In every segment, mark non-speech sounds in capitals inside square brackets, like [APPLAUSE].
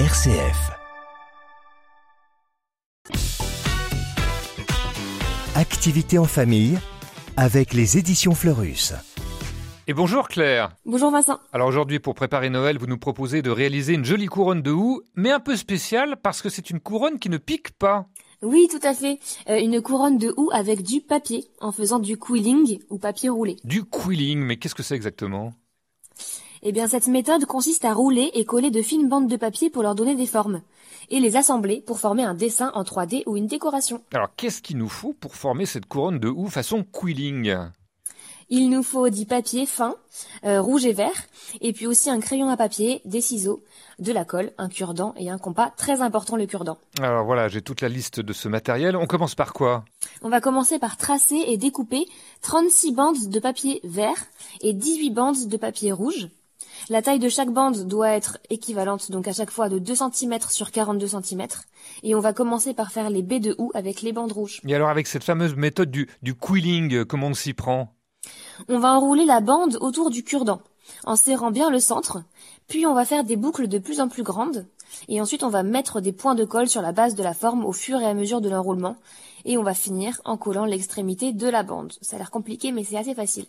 RCF. Activité en famille avec les éditions Fleurus. Et bonjour Claire. Bonjour Vincent. Alors aujourd'hui, pour préparer Noël, vous nous proposez de réaliser une jolie couronne de houx, mais un peu spéciale parce que c'est une couronne qui ne pique pas. Oui, tout à fait. Euh, une couronne de houx avec du papier, en faisant du quilling ou papier roulé. Du quilling, mais qu'est-ce que c'est exactement? Eh bien, cette méthode consiste à rouler et coller de fines bandes de papier pour leur donner des formes, et les assembler pour former un dessin en 3D ou une décoration. Alors qu'est-ce qu'il nous faut pour former cette couronne de houx façon quilling? Il nous faut du papier fin, euh, rouge et vert, et puis aussi un crayon à papier, des ciseaux, de la colle, un cure-dent et un compas. Très important le cure-dent. Alors voilà, j'ai toute la liste de ce matériel. On commence par quoi? On va commencer par tracer et découper 36 bandes de papier vert et 18 bandes de papier rouge. La taille de chaque bande doit être équivalente, donc à chaque fois de 2 cm sur 42 cm. Et on va commencer par faire les baies de houx avec les bandes rouges. Et alors avec cette fameuse méthode du, du quilling, euh, comment on s'y prend? On va enrouler la bande autour du cure-dent, en serrant bien le centre, puis on va faire des boucles de plus en plus grandes, et ensuite on va mettre des points de colle sur la base de la forme au fur et à mesure de l'enroulement, et on va finir en collant l'extrémité de la bande. Ça a l'air compliqué, mais c'est assez facile.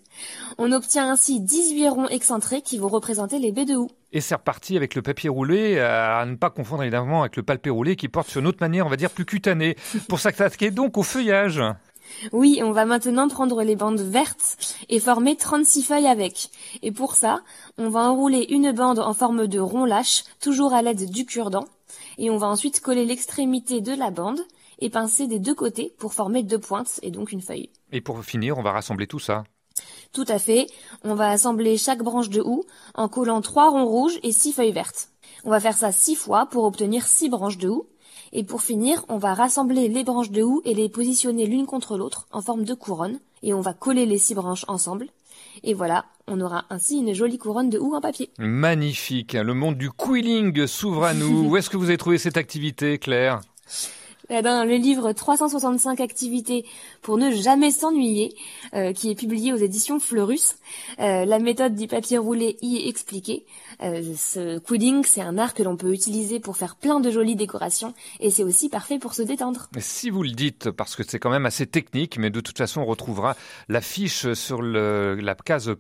On obtient ainsi 18 ronds excentrés qui vont représenter les baies de houx. Et c'est reparti avec le papier roulé, euh, à ne pas confondre évidemment avec le papier roulé qui porte sur une autre manière, on va dire, plus cutanée, [LAUGHS] pour s'attaquer donc au feuillage. Oui, on va maintenant prendre les bandes vertes et former 36 feuilles avec. Et pour ça, on va enrouler une bande en forme de rond lâche, toujours à l'aide du cure-dent, et on va ensuite coller l'extrémité de la bande et pincer des deux côtés pour former deux pointes et donc une feuille. Et pour finir, on va rassembler tout ça. Tout à fait, on va assembler chaque branche de houx en collant trois ronds rouges et six feuilles vertes. On va faire ça six fois pour obtenir six branches de houx. Et pour finir, on va rassembler les branches de houx et les positionner l'une contre l'autre en forme de couronne. Et on va coller les six branches ensemble. Et voilà, on aura ainsi une jolie couronne de houx en papier. Magnifique, le monde du quilling s'ouvre à nous. [LAUGHS] Où est-ce que vous avez trouvé cette activité, Claire? Eh ben, le livre 365 activités pour ne jamais s'ennuyer, euh, qui est publié aux éditions Fleurus. Euh, la méthode du papier roulé y est expliquée. Euh, ce quilling, c'est un art que l'on peut utiliser pour faire plein de jolies décorations et c'est aussi parfait pour se détendre. Si vous le dites, parce que c'est quand même assez technique, mais de toute façon, on retrouvera la fiche sur la case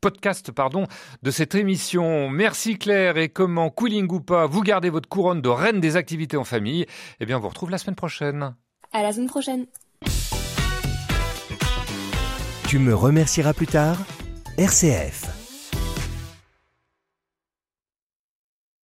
podcast, pardon, de cette émission. Merci Claire, et comment, quilling ou pas, vous gardez votre couronne de reine des activités en famille, eh bien, on vous retrouve la semaine prochaine. À la semaine prochaine. Tu me remercieras plus tard RCF.